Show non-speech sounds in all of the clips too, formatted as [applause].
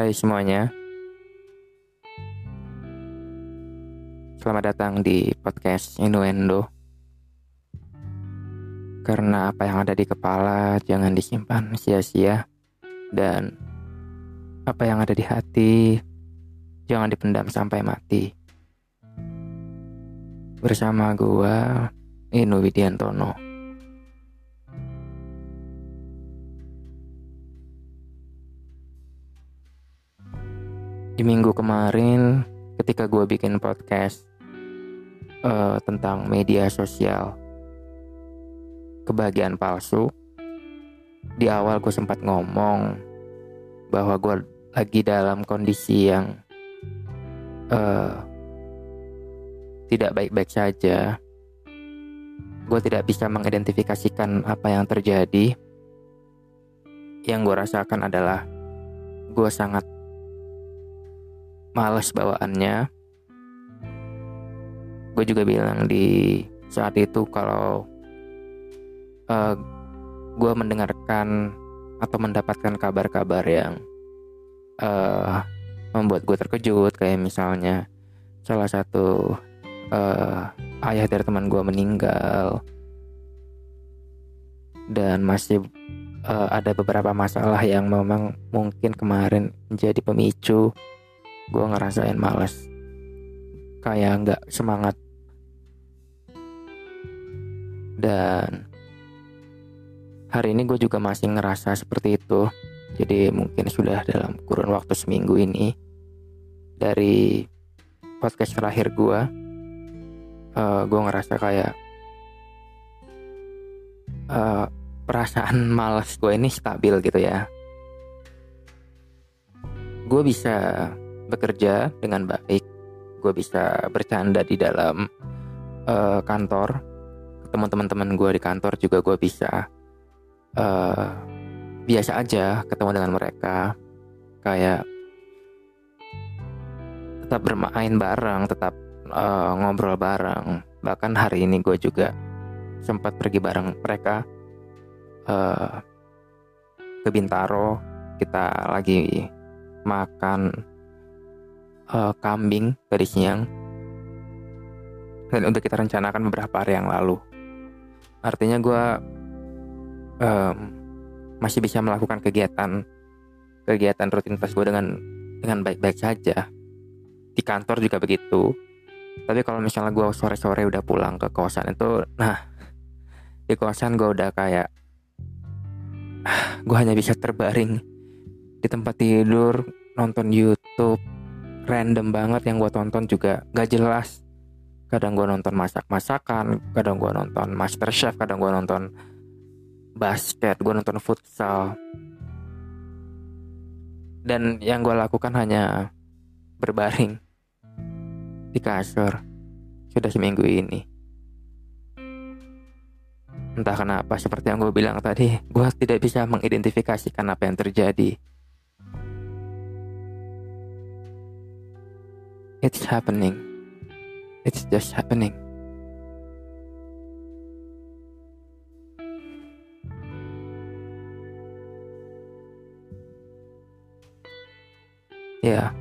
Hai semuanya. Selamat datang di podcast Innuendo. Karena apa yang ada di kepala jangan disimpan sia-sia. Dan apa yang ada di hati jangan dipendam sampai mati. Bersama gua Inu Widiantono di minggu kemarin ketika gue bikin podcast uh, tentang media sosial kebahagiaan palsu di awal gue sempat ngomong bahwa gue lagi dalam kondisi yang uh, tidak baik-baik saja. Gue tidak bisa mengidentifikasikan apa yang terjadi. Yang gue rasakan adalah gue sangat males bawaannya. Gue juga bilang di saat itu kalau uh, eh, gue mendengarkan atau mendapatkan kabar-kabar yang uh, membuat gue terkejut kayak misalnya salah satu uh, ayah dari teman gue meninggal. Dan masih uh, ada beberapa masalah yang memang mungkin kemarin menjadi pemicu gue ngerasain males. Kayak nggak semangat. Dan hari ini gue juga masih ngerasa seperti itu. Jadi mungkin sudah dalam kurun waktu seminggu ini dari podcast terakhir gue uh, gue ngerasa kayak uh, perasaan [laughs] malas gue ini stabil gitu ya. Gue bisa bekerja dengan baik gue bisa bercanda di dalam uh, kantor. Ketemu teman-teman gue di kantor juga gue bisa uh, biasa aja ketemu dengan mereka. Kayak tetap bermain bareng tetap uh, ngobrol bareng. Bahkan hari ini gue juga sempat pergi bareng mereka uh, ke Bintaro. Kita lagi makan uh, kambing dari siang dan untuk kita rencanakan beberapa hari yang lalu. Artinya gue um, masih bisa melakukan kegiatan kegiatan rutinitas gue dengan dengan baik-baik saja. Di kantor juga begitu. Tapi kalau misalnya gue sore-sore udah pulang ke kosan itu nah di kosan gue udah kayak gue hanya bisa terbaring. Di tempat tidur nonton YouTube random banget yang gue tonton juga gak jelas. Kadang gue nonton masak-masakan kadang gue nonton Master Chef kadang gue nonton basket gue nonton futsal. Dan yang gue lakukan hanya berbaring di kasur sudah seminggu ini. Entah kenapa seperti yang gue bilang tadi gue tidak bisa mengidentifikasikan apa yang terjadi It's happening. It's just happening. Ya.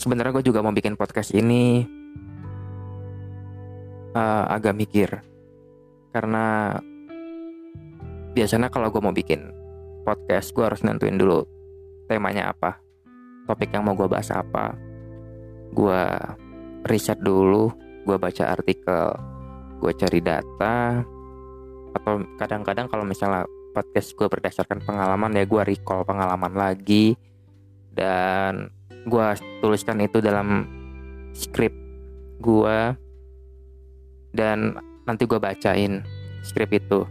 Sebenarnya gue juga mau bikin podcast ini uh, agak mikir karena biasanya kalau gue mau bikin podcast gue harus nentuin dulu temanya apa topik yang mau gue bahas apa. Gue riset dulu gue baca artikel gue cari data atau kadang-kadang kalau misalnya podcast gue berdasarkan pengalaman ya gue recall pengalaman lagi dan gue tuliskan itu dalam skrip gue dan nanti gue bacain skrip itu.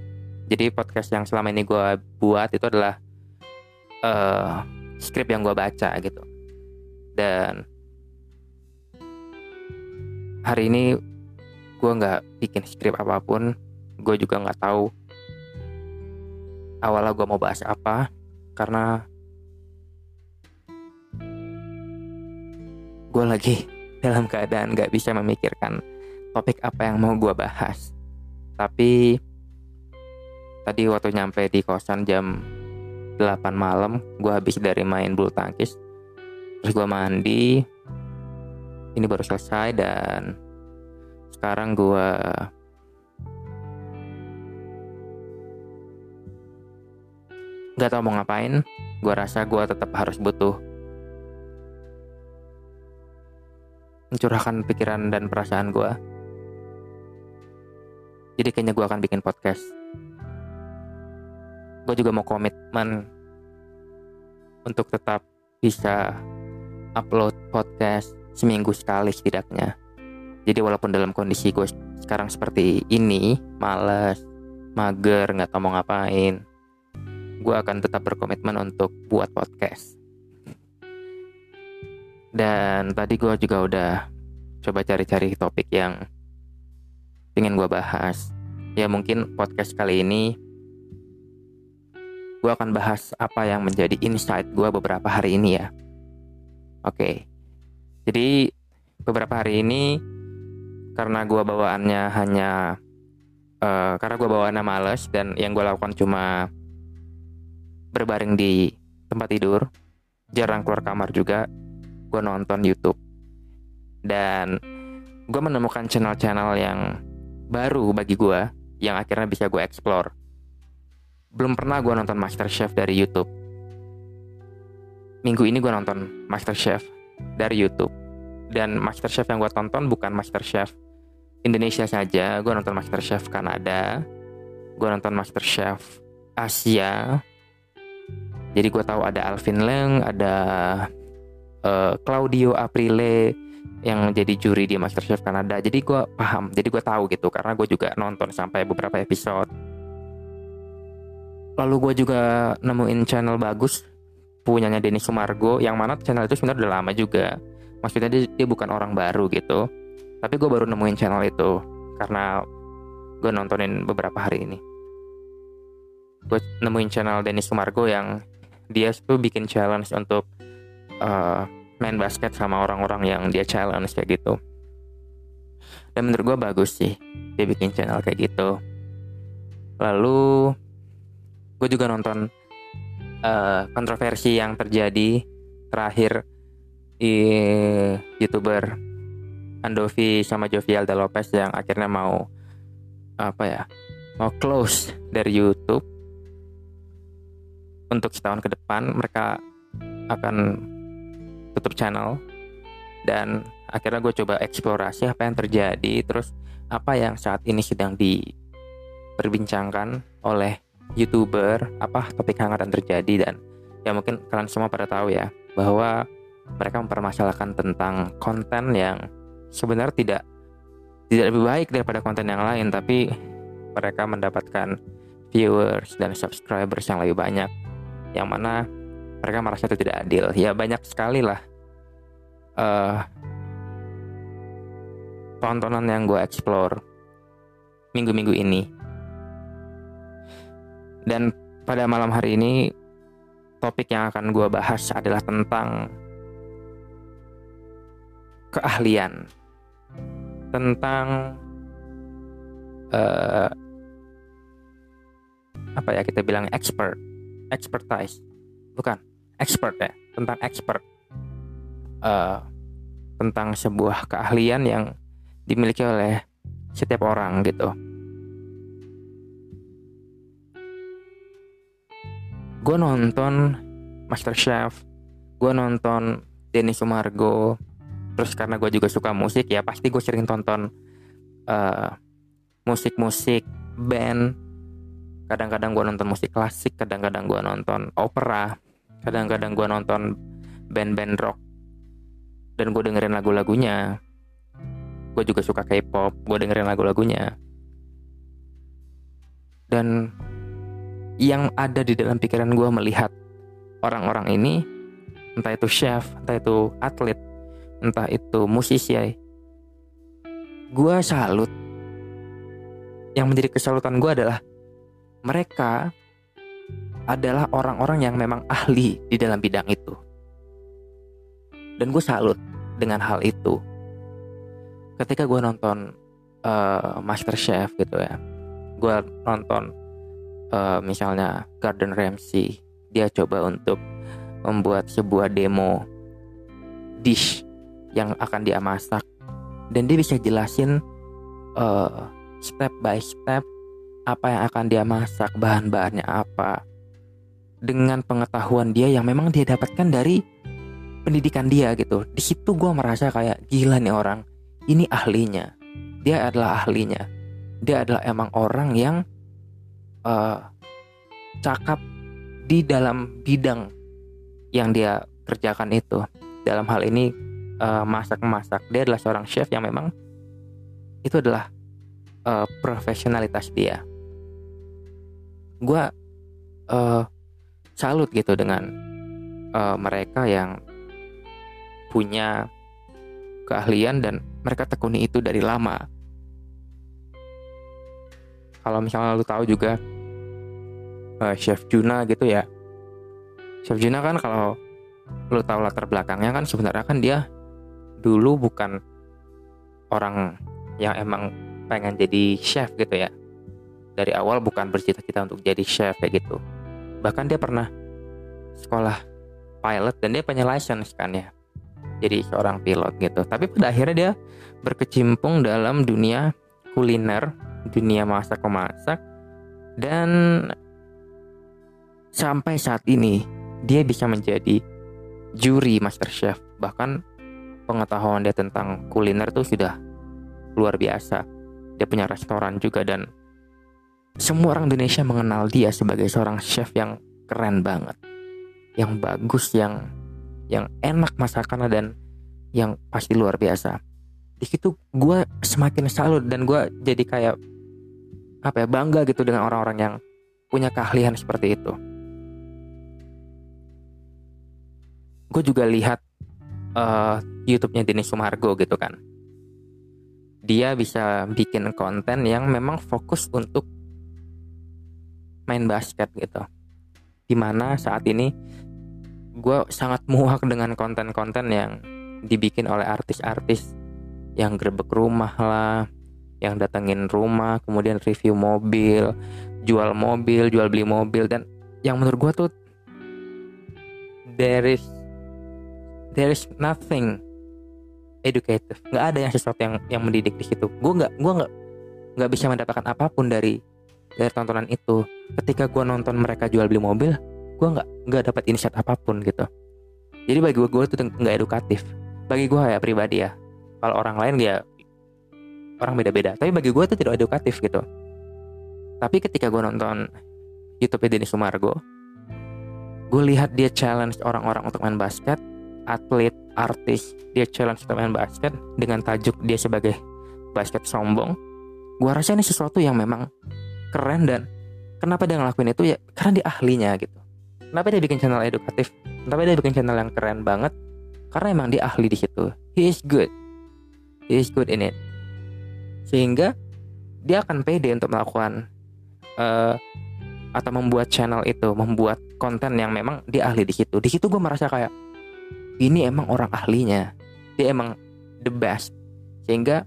Jadi podcast yang selama ini gue buat itu adalah uh, skrip yang gue baca gitu. Dan hari ini gue nggak bikin skrip apa pun gue juga nggak tahu awalnya gue mau bahas apa karena gue lagi [laughs] dalam keadaan nggak bisa memikirkan topik apa yang mau gue bahas. Tapi tadi waktu nyampe di kosan jam 8 malam gue habis dari main bulu tangkis. Terus gue mandi. Ini baru selesai dan sekarang gue nggak tahu mau ngapain. Gue rasa gue tetap harus butuh mencurahkan pikiran dan perasaan gue jadi kayaknya gue akan bikin podcast gue juga mau komitmen untuk tetap bisa upload podcast seminggu sekali setidaknya jadi walaupun dalam kondisi gue sekarang seperti ini males mager nggak tahu mau ngapain gue akan tetap berkomitmen untuk buat podcast. Dan tadi gue juga udah coba cari-cari topik yang ingin gue bahas. Ya mungkin podcast kali ini gue akan bahas apa yang menjadi insight gue beberapa hari ini ya. Oke, jadi beberapa hari ini karena gue bawaannya hanya uh, karena gue bawaannya males dan yang gue lakukan cuma berbaring di tempat tidur jarang keluar kamar juga gue nonton YouTube. Dan gue menemukan channel-channel yang baru bagi gue yang akhirnya bisa gue explore belum pernah gue nonton Master Chef dari YouTube. Minggu ini gue nonton Master Chef dari YouTube. Dan Master Chef yang gue tonton bukan Master Chef Indonesia saja. Gue nonton Master Chef Kanada. Gue nonton Master Chef Asia. Jadi gue tahu ada Alvin Leng ada uh, Claudio Aprile yang jadi juri di MasterChef Kanada. Jadi gue paham jadi gue tahu gitu. Karena gue juga nonton sampai beberapa episode lalu gue juga nemuin channel bagus punyanya Denny Sumargo yang mana channel itu sebenarnya udah lama juga. Maksudnya dia, dia bukan orang baru gitu. Tapi gue baru nemuin channel itu karena gue nontonin beberapa hari ini. Gue nemuin channel Denny Sumargo yang dia tuh bikin challenge untuk uh, main basket sama orang-orang yang dia challenge kayak gitu. Dan menurut gue bagus sih dia bikin channel kayak gitu. Lalu gue juga nonton uh, kontroversi yang terjadi terakhir di youtuber Andovi sama Jovialda Lopez yang akhirnya mau apa ya mau close dari YouTube. Untuk setahun ke depan mereka akan tutup channel dan akhirnya gue coba eksplorasi apa yang terjadi terus apa yang saat ini sedang diperbincangkan oleh youtuber apa topik hangat yang terjadi dan ya mungkin kalian semua pada tahu ya bahwa mereka mempermasalahkan tentang konten yang sebenarnya tidak tidak lebih baik daripada konten yang lain tapi mereka mendapatkan viewers dan subscribers yang lebih banyak yang mana mereka merasa itu tidak adil. Ya banyak sekali lah uh, tontonan yang gue explore minggu-minggu ini dan pada malam hari ini topik yang akan gue bahas adalah tentang keahlian. Tentang uh, apa ya kita bilang expert expertise. Bukan expert ya tentang expert. Uh, tentang sebuah keahlian yang dimiliki oleh setiap orang gitu gue nonton Master Chef gue nonton Denny Sumargo terus karena gue juga suka musik ya pasti gue sering tonton uh, musik-musik band. Kadang-kadang gue nonton musik klasik kadang-kadang gue nonton opera kadang-kadang gue nonton band-band rock dan gue dengerin lagu-lagunya. Gue juga suka K-pop gue dengerin lagu-lagunya. Dan yang ada di dalam pikiran gue melihat orang-orang ini entah itu chef entah itu atlet entah itu musisi gue salut yang menjadi kesalutan gue adalah mereka adalah orang-orang yang memang ahli di dalam bidang itu. Dan gue salut dengan hal itu. Ketika gue nonton uh, Master Chef gitu ya, gue nonton uh, misalnya Gordon Ramsay, dia coba untuk membuat sebuah demo dish yang akan dia masak. Dan dia bisa jelasin uh, step by step apa yang akan dia masak bahan-bahannya apa dengan pengetahuan dia yang memang dia dapatkan dari pendidikan dia gitu. Di situ gue merasa kayak gila nih orang ini ahlinya. Dia adalah ahlinya. Dia adalah emang orang yang uh, cakap di dalam bidang yang dia kerjakan itu. Dalam hal ini uh, masak-masak. Dia adalah seorang chef yang memang itu adalah uh, profesionalitas dia. Gue uh, salut gitu dengan uh, mereka yang punya keahlian dan mereka tekuni itu dari lama. Kalau misalnya lu tahu juga uh, Chef Juna gitu ya. Chef Juna kan kalau lu tahu latar belakangnya kan sebenarnya kan dia dulu bukan orang yang emang pengen jadi chef gitu ya. Dari awal bukan bercita-cita untuk jadi chef kayak gitu. Bahkan dia pernah sekolah pilot dan dia punya license kan ya. Jadi seorang pilot gitu. Tapi pada akhirnya dia berkecimpung dalam dunia kuliner dunia masak memasak dan sampai saat ini dia bisa menjadi juri master chef. Bahkan pengetahuan dia tentang kuliner tuh sudah luar biasa. Dia punya restoran juga dan semua orang Indonesia mengenal dia sebagai seorang chef yang keren banget. Yang bagus yang yang enak masakannya dan yang pasti luar biasa. Di situ gue semakin salut dan gue jadi kayak apa ya bangga gitu dengan orang-orang yang punya keahlian seperti itu gue juga lihat uh, YouTube-nya Denny Sumargo gitu kan. Dia bisa bikin konten yang memang fokus untuk main basket gitu. Di mana saat ini gue sangat [laughs] muak dengan konten-konten yang dibikin oleh artis-artis yang grebek rumah lah yang datengin rumah kemudian review mobil jual mobil jual beli mobil dan yang menurut gue tuh there is there is nothing educative. Nggak ada yang sesuatu yang yang mendidik di situ. Gue nggak gue nggak nggak bisa mendapatkan apa pun dari dari tontonan itu. Ketika gue nonton mereka jual beli mobil gue nggak nggak dapat insight apa pun gitu. Jadi bagi gue gue tuh nggak edukatif. Bagi gue ya pribadi ya. Kalau orang lain ya orang beda-beda. Tapi bagi gue itu tidak edukatif gitu. Tapi ketika gue nonton YouTube Denny Sumargo gue lihat dia challenge orang-orang untuk main basket atlet, artis, dia challenge untuk main basket dengan tajuk dia sebagai basket sombong. Gua rasa ini sesuatu yang memang keren dan kenapa dia ngelakuin itu ya karena dia ahlinya gitu. Kenapa dia bikin channel edukatif? Kenapa dia bikin channel yang keren banget? Karena emang dia ahli di situ. He is good. He is good in it. Sehingga dia akan pede untuk melakukan uh, atau membuat channel itu, membuat konten yang memang dia ahli di situ. Di situ gue merasa kayak ini emang orang ahlinya. Dia emang the best. Sehingga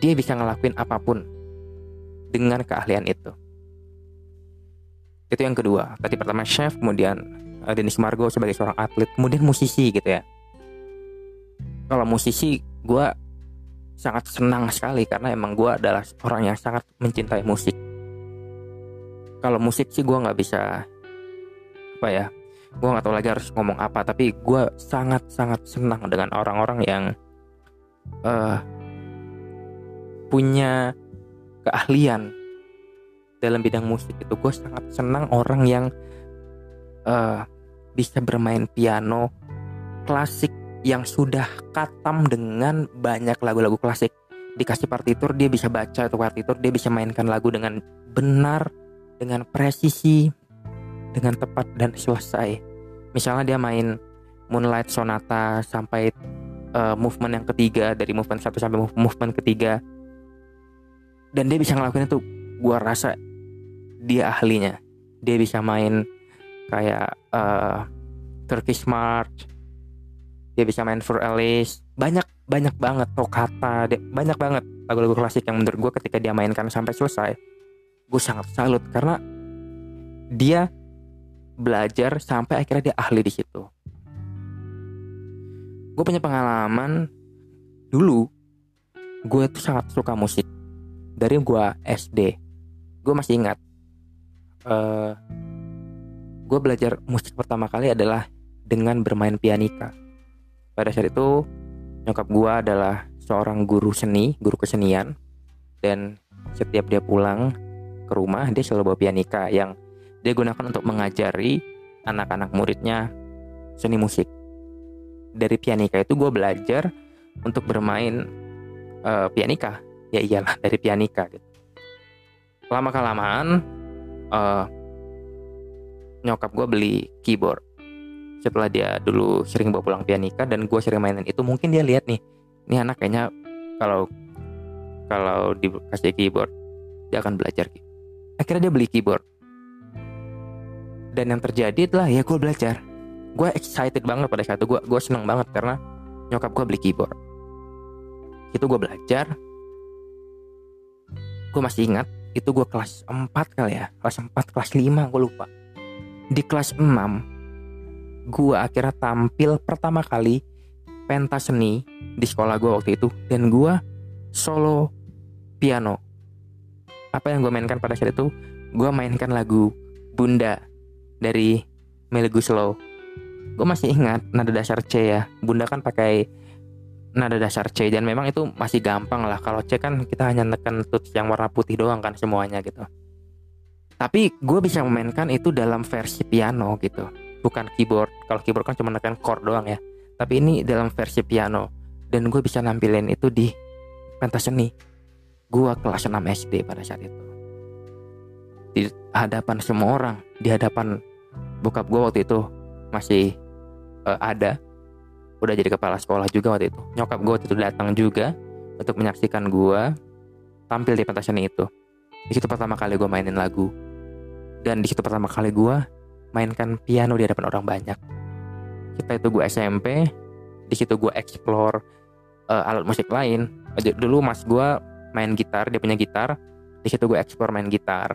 dia bisa ngelakuin apa pun dengan keahlian itu. Itu yang kedua. Tadi pertama chef kemudian uh, Denis Margo sebagai seorang atlet kemudian musisi gitu ya. Kalau musisi gue sangat senang sekali karena emang gue adalah orang yang sangat mencintai musik. Kalau musik sih gue nggak bisa apa ya gue nggak tahu lagi harus ngomong apa tapi gue sangat sangat senang dengan orang-orang yang uh, punya keahlian dalam bidang musik itu. Gue sangat senang orang yang uh, bisa bermain piano klasik yang sudah katam dengan banyak lagu-lagu klasik. Dikasih partitur dia bisa baca atau partitur dia bisa mainkan lagu dengan benar dengan presisi dengan tepat dan selesai. Misalnya dia main Moonlight Sonata sampai uh, movement yang ketiga dari movement satu sampai movement ketiga. Dan dia bisa ngelakuin itu gua rasa dia ahlinya. Dia bisa main kayak uh, Turkish March dia bisa main For Alice. Banyak banyak banget Toccata dia, banyak banget lagu-lagu klasik yang menurut gue ketika dia mainkan sampai selesai gue sangat salut. Karena dia belajar sampai akhirnya dia ahli di situ. Gue punya pengalaman dulu gue tuh sangat suka musik. Dari gue SD gue masih ingat uh, gue belajar musik pertama kali adalah dengan bermain pianika. Pada saat itu nyokap gue adalah seorang guru seni guru kesenian. Dan setiap dia pulang ke rumah dia selalu bawa pianika yang dia gunakan untuk mengajari anak-anak muridnya seni musik. Dari pianika itu gue belajar untuk bermain uh, pianika. Ya iyalah dari pianika gitu. Lama kelamaan uh, nyokap gue beli keyboard. Setelah dia dulu sering bawa pulang pianika dan gue sering mainin itu, mungkin dia lihat nih, ini anak kayaknya kalau kalau dikasih keyboard dia akan belajar akhirnya dia beli keyboard dan yang terjadi adalah ya gue belajar. Gue excited banget pada saat itu. Gue gue seneng banget karena nyokap gue beli keyboard. Itu gue belajar. Gue masih ingat itu gue kelas 4 kali ya. Kelas 4 kelas 5 gue lupa. Di kelas 6 gue akhirnya tampil pertama kali pentas seni di sekolah gue waktu itu. Dan gue solo piano. Apa yang gue mainkan pada saat itu? Gue mainkan lagu Bunda dari Meli Guslow. Gue masih ingat nada dasar C ya. Bunda kan pakai nada dasar C dan memang itu masih gampang lah. Kalau C kan kita hanya tekan tuts yang warna putih doang kan semuanya gitu. Tapi gue bisa memainkan itu dalam versi piano gitu. Bukan keyboard. Kalau keyboard kan cuma tekan chord doang ya. Tapi ini dalam versi piano. Dan gue bisa nampilin itu di pentas seni Gua kelas 6 SD pada saat itu. Di hadapan semua orang, di hadapan bokap gua waktu itu masih uh, ada. Udah jadi kepala sekolah juga waktu itu. Nyokap gua waktu itu datang juga untuk menyaksikan gua tampil di pentas itu. Di situ pertama kali gua mainin lagu. Dan di situ pertama kali gua mainkan piano di hadapan orang banyak. Kita itu gue SMP, di situ gue explore uh, alat musik lain. Dulu mas gue main gitar dia punya gitar di situ gue explore main gitar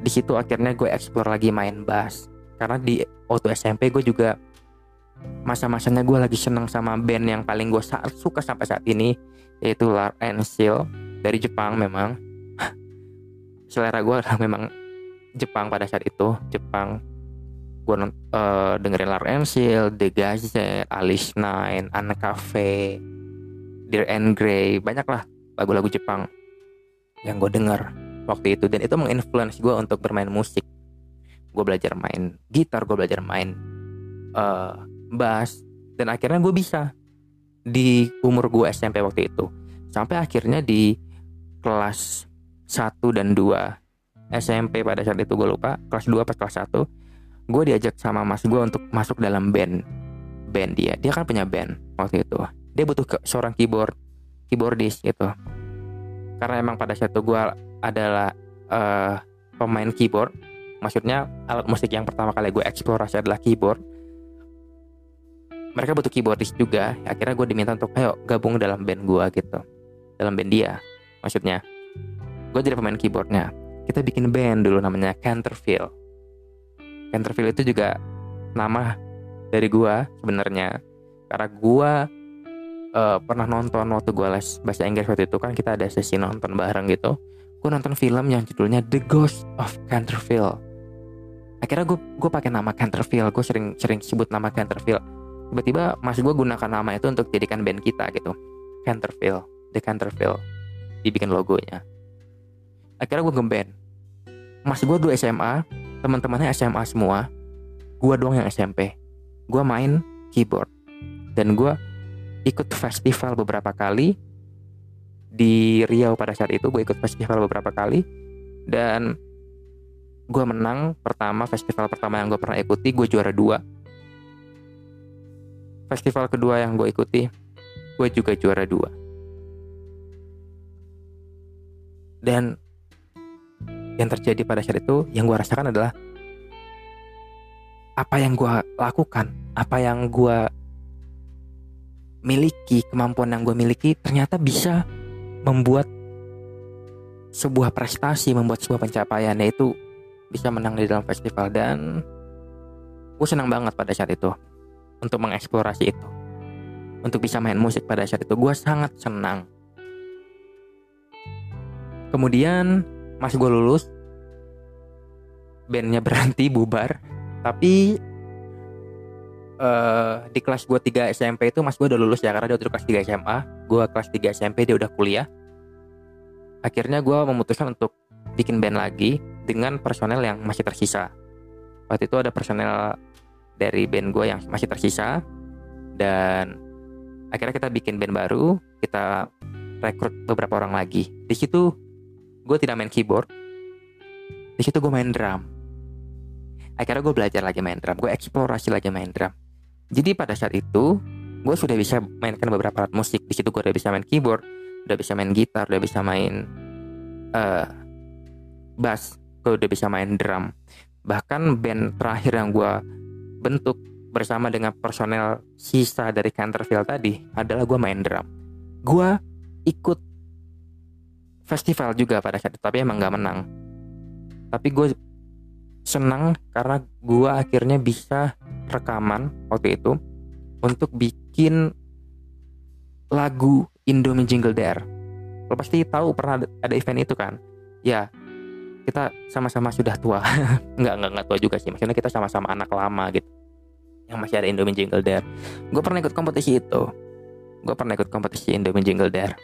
di situ akhirnya gue explore lagi main bass. Karena di waktu SMP gue juga masa-masanya gue lagi seneng sama band yang paling gue suka sampai saat ini yaitu Lar and Seal dari Jepang memang. [laughs] Selera gue adalah memang Jepang pada saat itu. Jepang gue uh, dengerin Lar and Seal, The Gazette, Alice Nine, Anna Cafe, Dear and Grey banyak lah lagu-lagu Jepang yang gue dengar waktu itu dan itu menginfluence gue untuk bermain musik. Gue belajar main gitar gue belajar main uh, bass dan akhirnya gue bisa di umur gue SMP waktu itu. Sampai akhirnya di kelas 1 dan 2 SMP pada saat itu gue lupa kelas 2 pas kelas 1 gue diajak sama mas gue untuk masuk dalam band band dia. Dia kan punya band waktu itu. Dia butuh ke seorang keyboard keyboardist gitu. Karena emang pada saat itu gue adalah uh, pemain keyboard. Maksudnya alat musik yang pertama kali gue eksplorasi adalah keyboard. Mereka butuh keyboardist juga. Akhirnya gue diminta untuk ayo gabung dalam band gue gitu. Dalam band dia maksudnya. Gue jadi pemain keyboardnya. Kita bikin band dulu namanya Canterville. Canterville itu juga nama dari gue sebenarnya. Karena gue uh, pernah nonton waktu gue les bahasa Inggris waktu itu kan kita ada sesi nonton bareng gitu gue nonton film yang judulnya The Ghost of Canterville. Akhirnya gue gue pakai nama Canterville. Gue sering sering sebut nama Canterville. Tiba-tiba mas gue gunakan nama itu untuk jadikan band kita gitu. Canterville. The Canterville. Dibikin logonya. Akhirnya gue ngeband. Mas gue dulu SMA teman-temannya SMA semua. Gue doang yang SMP gue main keyboard. Dan gue ikut festival beberapa kali di Riau pada saat itu gue ikut festival beberapa kali dan gue menang pertama festival pertama yang gue pernah ikuti gue juara dua. Festival kedua yang gue ikuti gue juga juara dua. Dan yang terjadi pada saat itu yang gue rasakan adalah apa yang gue lakukan apa yang gue miliki, kemampuan yang gue miliki ternyata bisa membuat sebuah prestasi, membuat sebuah pencapaian yaitu bisa menang di dalam festival. Dan gue senang banget pada saat itu untuk mengeksplorasi itu. Untuk bisa main musik pada saat itu gue sangat senang. Kemudian pas gue lulus bandnya berhenti bubar. Tapi uh, di kelas gue 3 SMP itu mas gue udah lulus ya karena dia udah kelas 3 SMA gue kelas 3 SMP dia udah kuliah. Akhirnya gue memutuskan untuk bikin band lagi dengan personel yang masih tersisa. Waktu itu ada personel dari band gue yang masih tersisa. Dan akhirnya kita bikin band baru kita rekrut beberapa orang lagi. Di situ gue tidak main keyboard. Di situ gue main drum. Akhirnya gue belajar lagi main drum. Gue eksplorasi lagi main drum jadi pada saat itu gue sudah bisa mainkan beberapa alat musik. Di situ gue udah bisa main keyboard udah bisa main gitar udah bisa main uh, bass gue udah bisa main drum. Bahkan band terakhir yang gue bentuk bersama dengan personel sisa dari Canterville tadi adalah gue main drum. Gue ikut festival juga pada saat itu tapi emang gak menang. Tapi gue senang karena gue akhirnya bisa rekaman waktu itu untuk bikin lagu Indomie Jingle Dare. Lo pasti tahu pernah ada event itu kan? Ya, kita sama-sama sudah tua. [laughs] nggak, nggak, nggak tua juga sih. Maksudnya kita sama-sama anak lama gitu. Yang masih ada Indomie Jingle Dare. Gue pernah ikut kompetisi itu. Gue pernah ikut kompetisi Indomie Jingle Dare.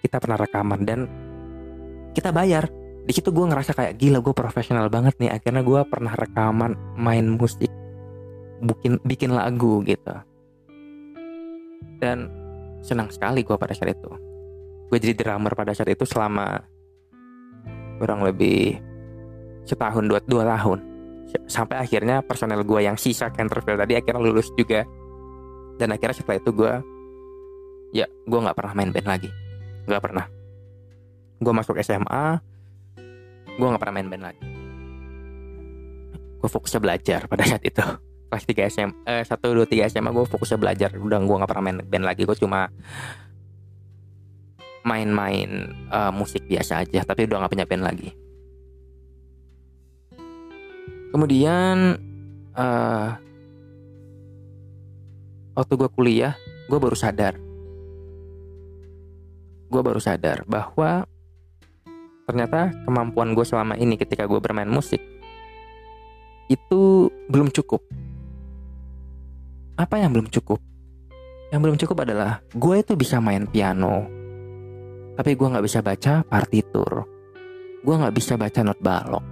Kita pernah rekaman dan kita bayar di situ gue ngerasa kayak gila gue profesional banget nih akhirnya gue pernah rekaman main musik bikin bikin lagu gitu. Dan senang sekali gue pada saat itu. Gue jadi drummer pada saat itu selama kurang lebih setahun dua, dua tahun. Sampai akhirnya personel gue yang sisa Canterville tadi akhirnya lulus juga. Dan akhirnya setelah itu gue ya gue nggak pernah main band lagi. Nggak pernah. Gue masuk SMA gue nggak pernah main band lagi. Gue fokusnya belajar pada saat itu kelas 3 SM eh, 1, 2, 3 SMA gue fokusnya belajar. Udah gue nggak pernah main band lagi gue cuma main-main uh, musik biasa aja tapi udah nggak punya band lagi. Kemudian uh, waktu gue kuliah gue baru sadar. Gue baru sadar bahwa ternyata kemampuan gue selama ini ketika gue bermain musik itu belum cukup. Apa yang belum cukup? Yang belum cukup adalah gue itu bisa main piano, tapi gue nggak bisa baca partitur. Gue nggak bisa baca not balok.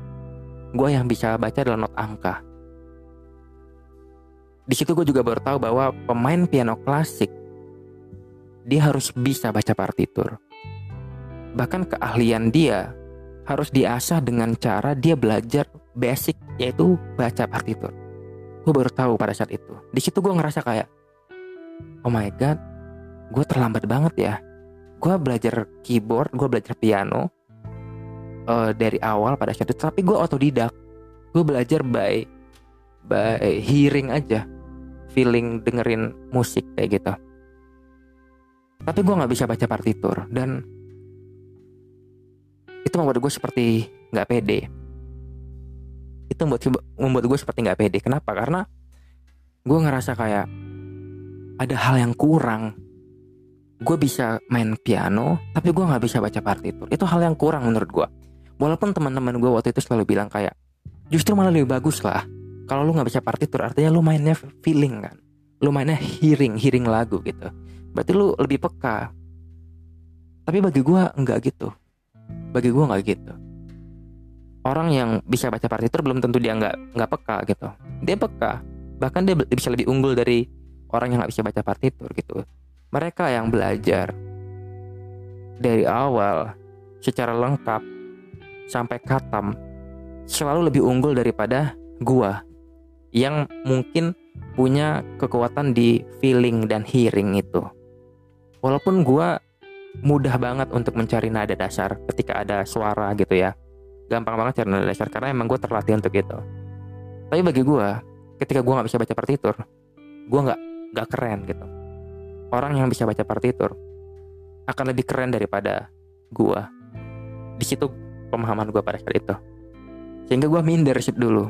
Gue yang bisa baca adalah not angka. Di situ gue juga baru tahu bahwa pemain piano klasik dia harus bisa baca partitur Bahkan keahlian dia harus diasah dengan cara dia belajar basic yaitu baca partitur. Gue baru tahu pada saat itu. Di situ gue ngerasa kayak, oh my god, gue terlambat banget ya. Gue belajar keyboard, gue belajar piano uh, dari awal pada saat itu. Tapi gue otodidak. Gue belajar by by hearing aja, feeling dengerin musik kayak gitu. Tapi gue nggak bisa baca partitur dan itu membuat gue seperti nggak pede itu membuat membuat gue seperti nggak pede. Kenapa? Karena gue ngerasa kayak ada hal yang kurang. Gue bisa main piano tapi gue nggak bisa baca partitur. Itu hal yang kurang menurut gue walaupun teman-teman gue waktu itu selalu bilang kayak justru malah lebih bagus lah. Kalau lu nggak bisa partitur artinya lu mainnya feeling kan? Lu mainnya hearing hearing lagu gitu. Berarti lu lebih peka. Tapi bagi gue nggak gitu. Bagi gue nggak gitu orang yang bisa baca partitur belum tentu dia nggak nggak peka gitu. Dia peka. Bahkan dia bisa lebih unggul dari orang yang nggak bisa baca partitur gitu. Mereka yang belajar dari awal secara lengkap sampai katam selalu lebih unggul daripada gua yang mungkin punya kekuatan di feeling dan hearing itu. Walaupun gua mudah banget untuk mencari nada dasar ketika ada suara gitu ya gampang banget cari nada dasar karena emang gue terlatih untuk itu. Tapi bagi gue ketika gue nggak bisa baca partitur gue nggak nggak keren gitu. Orang yang bisa baca partitur akan lebih keren daripada gue di situ pemahaman gue pada saat itu. Sehingga gue minder sih dulu.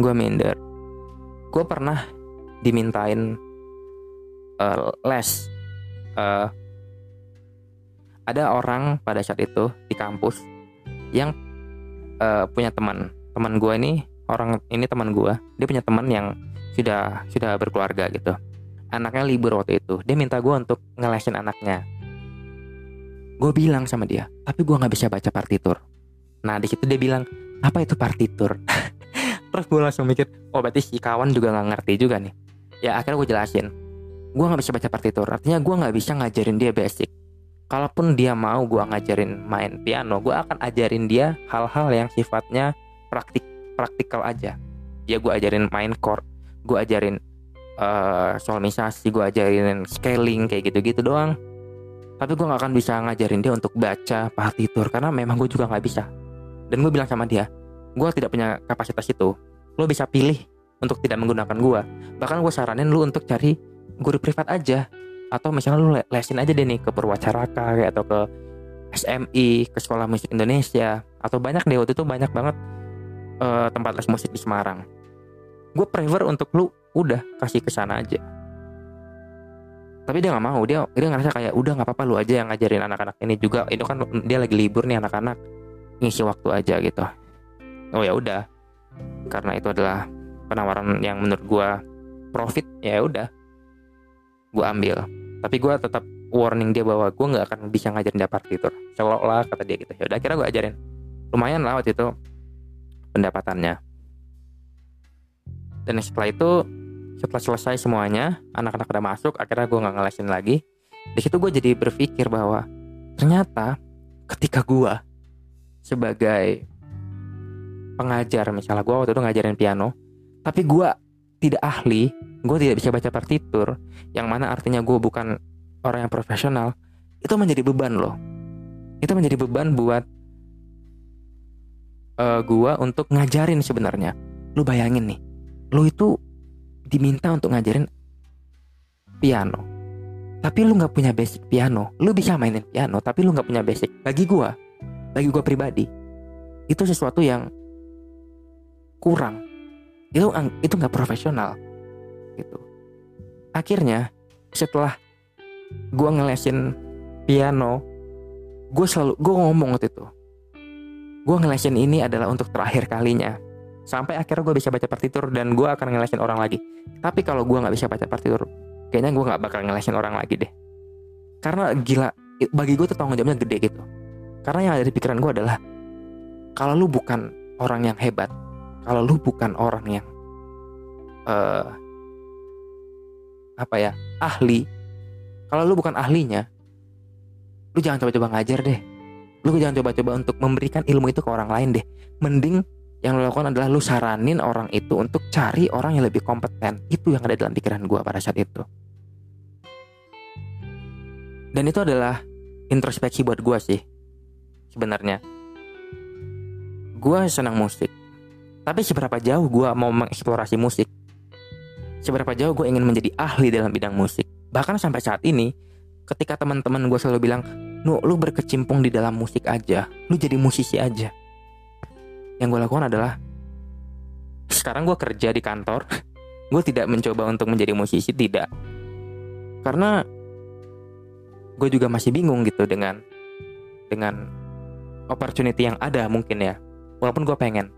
Gue minder. Gue pernah dimintain uh, les uh, ada orang pada saat itu di kampus yang uh, punya teman. Teman gue ini orang ini teman gue dia punya teman yang sudah sudah berkeluarga gitu. Anaknya libur waktu itu. Dia minta gue untuk ngelesin anaknya. Gue bilang sama dia tapi gue nggak bisa baca partitur. Nah di situ dia bilang apa itu partitur? [laughs] Terus gue langsung mikir oh berarti si kawan juga nggak ngerti juga nih. Ya akhirnya gue jelasin. Gue nggak bisa baca partitur. Artinya gue nggak bisa ngajarin dia basic kalaupun dia mau gue ngajarin main piano gue akan ajarin dia hal-hal yang sifatnya praktik praktikal aja. Ya gue ajarin main chord gue ajarin uh, solmisasi gue ajarin scaling kayak gitu-gitu doang. Tapi gue nggak akan bisa ngajarin dia untuk baca partitur karena memang gue juga nggak bisa. Dan gue bilang sama dia gue tidak punya kapasitas itu. Lo bisa pilih untuk tidak menggunakan gue bahkan gue saranin lu untuk cari guru privat aja atau misalnya lu lesin aja deh nih ke Purwacaraka kayak atau ke SMI ke Sekolah Musik Indonesia atau banyak deh waktu itu banyak banget uh, tempat les musik di Semarang. Gue prefer untuk lu udah kasih ke sana aja. Tapi dia nggak mau dia dia ngerasa kayak udah nggak apa-apa lu aja yang ngajarin anak-anak ini juga. Itu kan dia lagi libur nih anak-anak ngisi waktu aja gitu. Oh ya udah. Karena itu adalah penawaran yang menurut gue profit ya udah gue ambil. Tapi gue tetap warning dia bahwa gue nggak akan bisa ngajarin dia partitur seolah-olah kata dia gitu. Ya udah kira gue ajarin. Lumayan lah waktu itu pendapatannya. Dan setelah itu setelah selesai semuanya anak-anak udah masuk akhirnya gue nggak ngelesin lagi. Di situ gue jadi berpikir bahwa ternyata ketika gue sebagai pengajar misalnya gue waktu itu ngajarin piano tapi gue tidak ahli gue tidak bisa baca partitur yang mana artinya gue bukan orang yang profesional itu menjadi beban loh. Itu menjadi beban buat uh, eh, gue untuk ngajarin sebenarnya. Lu bayangin nih lu itu diminta untuk ngajarin piano tapi lu nggak punya basic piano. Lu bisa mainin piano tapi lu nggak punya basic. Bagi gue bagi gue pribadi itu sesuatu yang kurang itu itu nggak profesional gitu. Akhirnya setelah gue ngelesin piano gue selalu gue ngomong waktu itu gue ngelesin ini adalah untuk terakhir kalinya. Sampai akhirnya gue bisa baca partitur dan gue akan ngelesin orang lagi. Tapi kalau gue nggak bisa baca partitur kayaknya gue nggak bakal ngelesin orang lagi deh. Karena gila bagi gue tuh tanggung jawabnya gede gitu. Karena yang ada di pikiran gue adalah kalau lu bukan orang yang hebat kalau lu bukan orang yang uh, apa ya ahli kalau lu bukan ahlinya lu jangan coba-coba ngajar deh. Lu jangan coba-coba untuk memberikan ilmu itu ke orang lain deh. Mending yang lu lakukan adalah lu saranin orang itu untuk cari orang yang lebih kompeten. Itu yang ada dalam pikiran gue pada saat itu. Dan itu adalah introspeksi buat gue sih sebenarnya. Gue senang musik tapi seberapa jauh gue mau mengeksplorasi musik? Seberapa jauh gue ingin menjadi ahli dalam bidang musik? Bahkan sampai saat ini, ketika teman-teman gue selalu bilang, Nu, lu berkecimpung di dalam musik aja. Lu jadi musisi aja. Yang gue lakukan adalah, sekarang gue kerja di kantor. [laughs] gue tidak mencoba untuk menjadi musisi, tidak. Karena gue juga masih bingung gitu dengan dengan opportunity yang ada mungkin ya. Walaupun gue pengen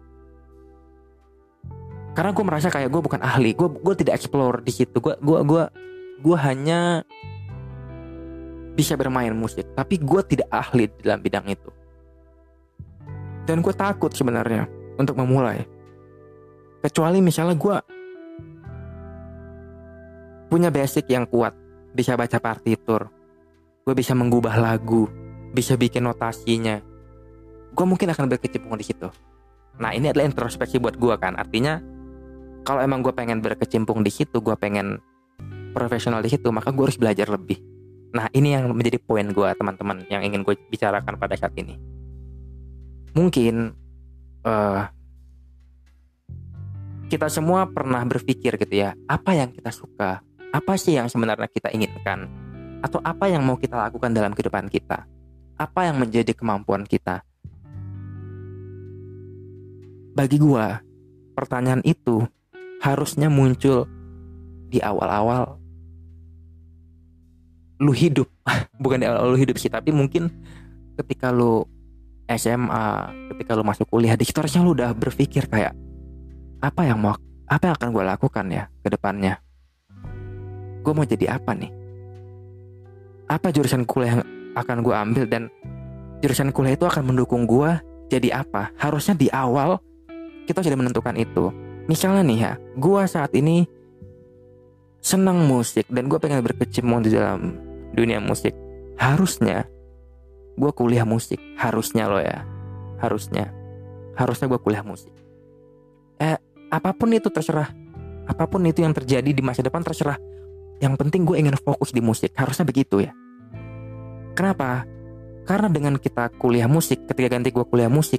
karena gue merasa kayak gue bukan ahli. Gue gue tidak explore di situ. Gue gue gue gue hanya bisa bermain musik. Tapi gue tidak ahli dalam bidang itu. Dan gue takut sebenarnya untuk memulai. Kecuali misalnya gue punya basic yang kuat. Bisa baca partitur. Gue bisa mengubah lagu. Bisa bikin notasinya. Gue mungkin akan berkecimpung di situ. Nah ini adalah introspeksi buat gue kan. Artinya kalau emang gue pengen berkecimpung di situ gue pengen profesional di situ maka gue harus belajar lebih. Nah ini yang menjadi poin gue teman-teman yang ingin gue bicarakan pada saat ini. Mungkin uh, kita semua pernah berpikir gitu ya apa yang kita suka? Apa sih yang sebenarnya kita inginkan? Atau apa yang mau kita lakukan dalam kehidupan kita? Apa yang menjadi kemampuan kita? Bagi gua pertanyaan itu harusnya muncul di awal-awal. Lu hidup. [laughs] Bukan di awal lu hidup sih tapi mungkin ketika lu SMA ketika lu masuk kuliah di situ harusnya lu udah berpikir kayak apa yang mau apa yang akan gue lakukan ya ke depannya? Gue mau jadi apa nih? Apa jurusan kuliah yang akan gue ambil dan jurusan kuliah itu akan mendukung gue jadi apa? Harusnya di awal kita sudah menentukan itu misalnya nih ya gue saat ini senang musik dan gue pengen berkecimpung di dalam dunia musik. Harusnya gue kuliah musik harusnya lo ya. Harusnya. Harusnya gue kuliah musik. Eh apa pun itu terserah. Apa pun itu yang terjadi di masa depan terserah. Yang penting gue ingin fokus di musik. Harusnya begitu ya. Kenapa? Karena dengan kita kuliah musik ketika ganti gue kuliah musik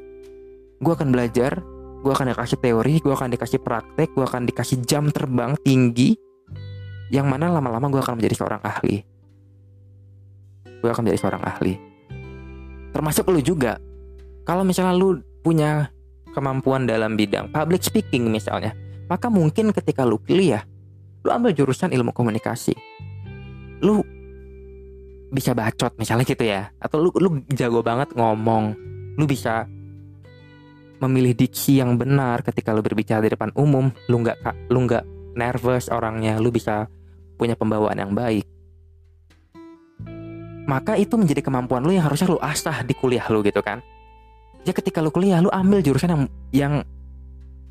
gue akan belajar gue akan dikasih teori gue akan dikasih praktek gue akan dikasih jam terbang tinggi yang mana lama-lama gue akan menjadi seorang ahli. Gue akan menjadi seorang ahli. Termasuk lu juga. Kalau misalnya lu punya kemampuan dalam bidang public speaking misalnya maka mungkin ketika lu kuliah lu ambil jurusan ilmu komunikasi. Lu bisa bacot misalnya gitu ya. Atau lu lu jago banget ngomong. Lu bisa memilih diksi yang benar ketika lu berbicara di depan umum lu nggak lu nggak nervous orangnya lu bisa punya pembawaan yang baik. Maka itu menjadi kemampuan lu yang harusnya lu asah di kuliah lu gitu kan. Ya ketika lu kuliah lu ambil jurusan yang yang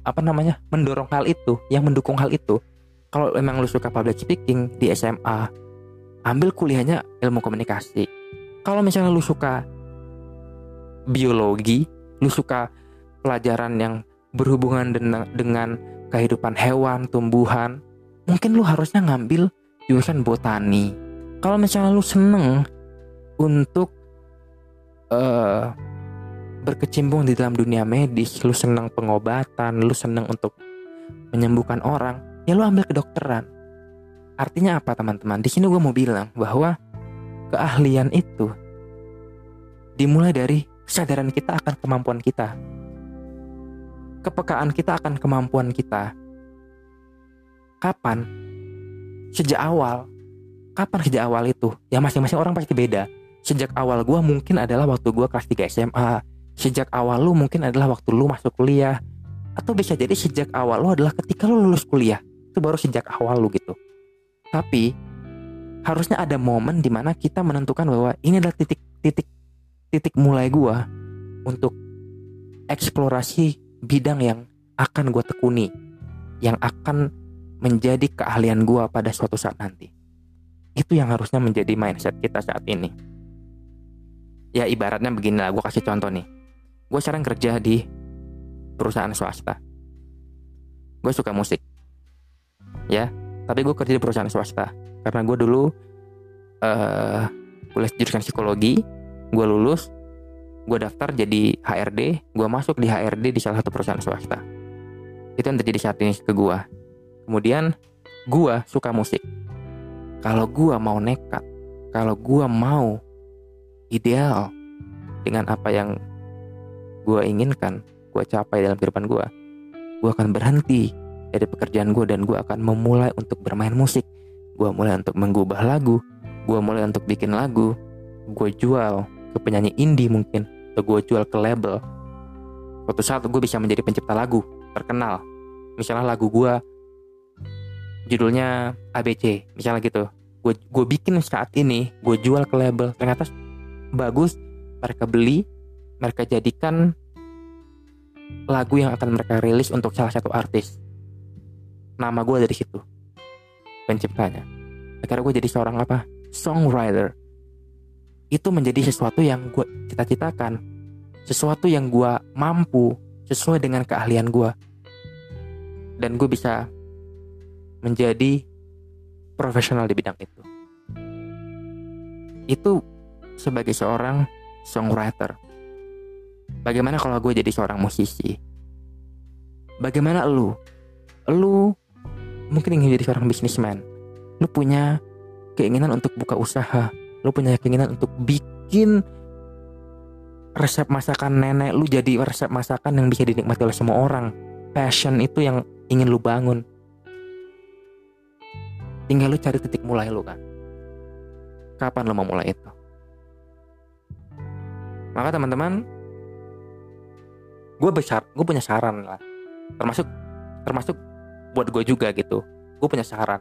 apa namanya mendorong hal itu yang mendukung hal itu. Kalau emang lu suka public speaking di SMA ambil kuliahnya ilmu komunikasi. Kalau misalnya lu suka biologi lu suka pelajaran yang berhubungan dengan, kehidupan hewan tumbuhan mungkin lu harusnya ngambil jurusan botani kalau misalnya lu seneng untuk uh, berkecimpung di dalam dunia medis, lu senang pengobatan, lu senang untuk menyembuhkan orang, ya lu ambil kedokteran. Artinya apa teman-teman? Di sini gue mau bilang bahwa keahlian itu dimulai dari kesadaran kita akan kemampuan kita. Kepekaan kita akan kemampuan kita. Kapan? Sejak awal. Kapan sejak awal itu? Ya masing-masing orang pasti beda sejak awal gue mungkin adalah waktu gue kelas 3 SMA sejak awal lu mungkin adalah waktu lu masuk kuliah atau bisa jadi sejak awal lu adalah ketika lu lulus kuliah itu baru sejak awal lu gitu tapi harusnya ada momen di mana kita menentukan bahwa ini adalah titik titik titik mulai gue untuk eksplorasi bidang yang akan gue tekuni yang akan menjadi keahlian gue pada suatu saat nanti. Itu yang harusnya menjadi mindset kita saat ini. Ya ibaratnya begini lah gue kasih contoh nih. Gue sekarang kerja di perusahaan swasta. Gue suka musik. Ya tapi gue kerja di perusahaan swasta. Karena gue dulu uh, kuliah jurusan psikologi gue lulus gue daftar jadi HRD gue masuk di HRD di salah satu perusahaan swasta. Itu yang terjadi saat ini ke gue kemudian gue suka musik. Kalau gue mau nekat kalau gue mau ideal dengan apa yang gue inginkan, gue capai dalam kehidupan gue, gue akan berhenti dari pekerjaan gue dan gue akan memulai untuk bermain musik. Gue mulai untuk mengubah lagu, gue mulai untuk bikin lagu, gue jual ke penyanyi indie mungkin, atau gue jual ke label. Suatu saat gue bisa menjadi pencipta lagu terkenal. Misalnya lagu gue judulnya ABC, misalnya gitu. Gue gue bikin saat ini, gue jual ke label. Ternyata bagus mereka beli mereka jadikan lagu yang akan mereka rilis untuk salah satu artis nama gue dari situ penciptanya akhirnya gue jadi seorang apa songwriter itu menjadi sesuatu yang gue cita-citakan sesuatu yang gue mampu sesuai dengan keahlian gue dan gue bisa menjadi profesional di bidang itu itu sebagai seorang songwriter? Bagaimana kalau gue jadi seorang musisi? Bagaimana lu? Lu mungkin ingin jadi seorang bisnismen. Lu punya keinginan untuk buka usaha. Lu punya keinginan untuk bikin resep masakan nenek lu jadi resep masakan yang bisa dinikmati oleh semua orang. Passion itu yang ingin lu bangun. Tinggal lu cari titik mulai lu kan? Kapan lu mau mulai itu? Maka teman-teman gue besar gue punya saran lah. Termasuk termasuk buat gue juga gitu. Gue punya saran.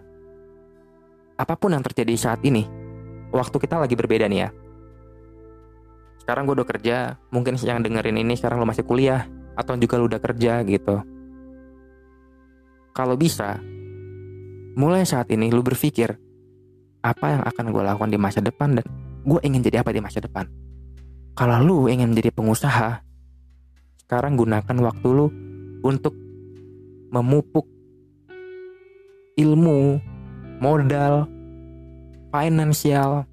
Apa pun yang terjadi saat ini waktu kita lagi berbeda nih ya. Sekarang gue udah kerja mungkin yang dengerin ini sekarang lo masih kuliah atau juga lo udah kerja gitu. Kalau bisa mulai saat ini lo berpikir apa yang akan gue lakukan di masa depan dan gue ingin jadi apa di masa depan? Kalau lu ingin menjadi pengusaha sekarang gunakan waktu lu untuk memupuk ilmu modal, finansial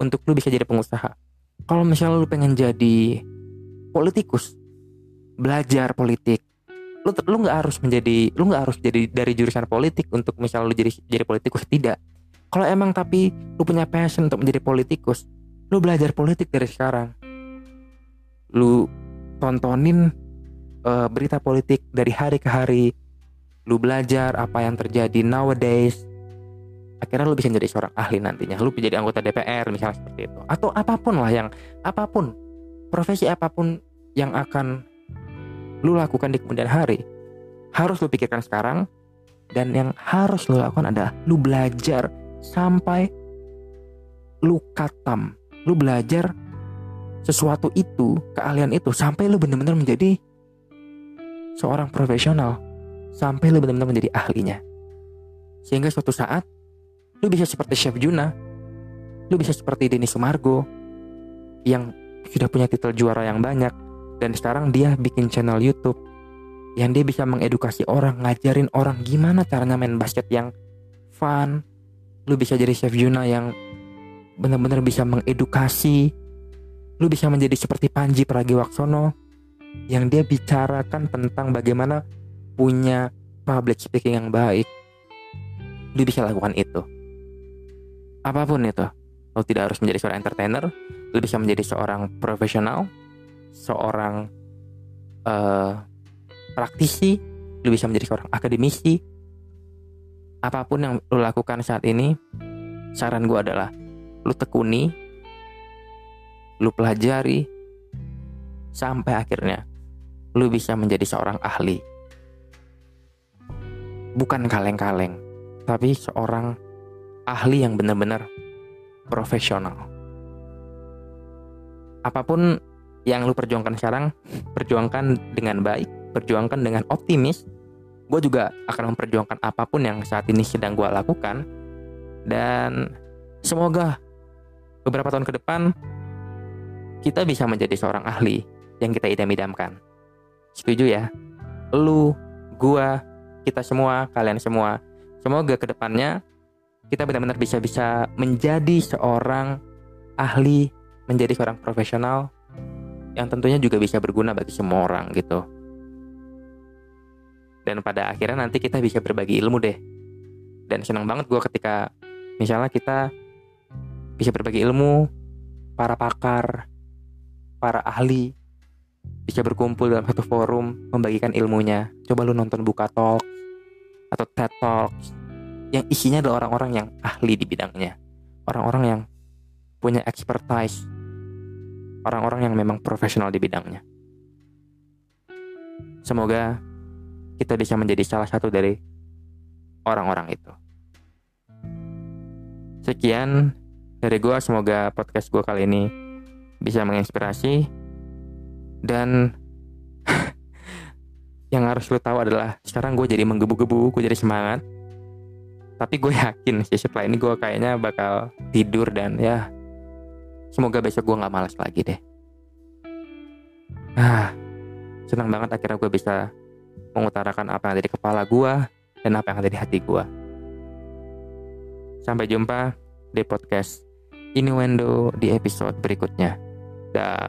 untuk lu bisa jadi pengusaha. Kalau misalnya lu pengen jadi politikus, belajar politik, lu lu nggak harus menjadi lu nggak harus jadi dari jurusan politik untuk misalnya lu jadi jadi politikus tidak. Kalau emang tapi lu punya passion untuk menjadi politikus, lu belajar politik dari sekarang. Lu tontonin uh, berita politik dari hari ke hari. Lu belajar apa yang terjadi nowadays akhirnya lu bisa jadi seorang ahli nantinya. Lu bisa jadi anggota DPR misalnya seperti itu. Atau apa pun lah yang apa pun profesi apa pun yang akan lu lakukan di kemudian hari harus lu pikirkan sekarang. Dan yang harus lu lakukan adalah lu belajar sampai lu katam. Lu belajar sesuatu itu keahlian itu sampai lu benar-benar menjadi seorang profesional. Sampai lu benar-benar menjadi ahlinya. Sehingga suatu saat Lu bisa seperti Chef Juna. Lu bisa seperti Denny Sumargo yang sudah punya titel juara yang banyak dan sekarang dia bikin channel YouTube yang dia bisa mengedukasi orang, ngajarin orang gimana caranya main basket yang fun. Lu bisa jadi Chef Juna yang benar-benar bisa mengedukasi. Lu bisa menjadi seperti Panji Pragiwaksono yang dia bicarakan tentang bagaimana punya public speaking yang baik. Lu bisa lakukan itu apa pun itu. Lo tidak harus menjadi seorang entertainer lo bisa menjadi seorang profesional seorang uh, praktisi lo bisa menjadi seorang akademisi. Apa pun yang lo lakukan saat ini saran gue adalah lo tekuni lo pelajari sampai akhirnya lo bisa menjadi seorang ahli. Bukan kaleng-kaleng tapi seorang ahli yang benar-benar profesional. Apa pun yang lu perjuangkan sekarang, perjuangkan dengan baik, perjuangkan dengan optimis. Gue juga akan memperjuangkan apa pun yang saat ini sedang gue lakukan. Dan semoga beberapa tahun ke depan kita bisa menjadi seorang ahli yang kita idam-idamkan. Setuju ya? Lu, gua, kita semua, kalian semua. Semoga ke depannya kita benar-benar bisa-bisa menjadi seorang ahli, menjadi seorang profesional yang tentunya juga bisa berguna bagi semua orang gitu. Dan pada akhirnya nanti kita bisa berbagi ilmu deh. Dan senang banget gue ketika misalnya kita bisa berbagi ilmu, para pakar, para ahli bisa berkumpul dalam satu forum membagikan ilmunya. Coba lu nonton Buka Talk atau TED Talks yang isinya adalah orang-orang yang ahli di bidangnya, orang-orang yang punya expertise, orang-orang yang memang profesional di bidangnya. Semoga kita bisa menjadi salah satu dari orang-orang itu. Sekian dari gue, semoga podcast gue kali ini bisa menginspirasi dan [laughs] yang harus lo tahu adalah sekarang gue jadi menggebu-gebu, gue jadi semangat tapi gue yakin sih setelah ini gue kayaknya bakal tidur dan ya semoga besok gue nggak malas lagi deh. Ah senang banget akhirnya gue bisa mengutarakan apa yang ada di kepala gue dan apa yang ada di hati gue sampai jumpa di podcast Innuendo di episode berikutnya. Dah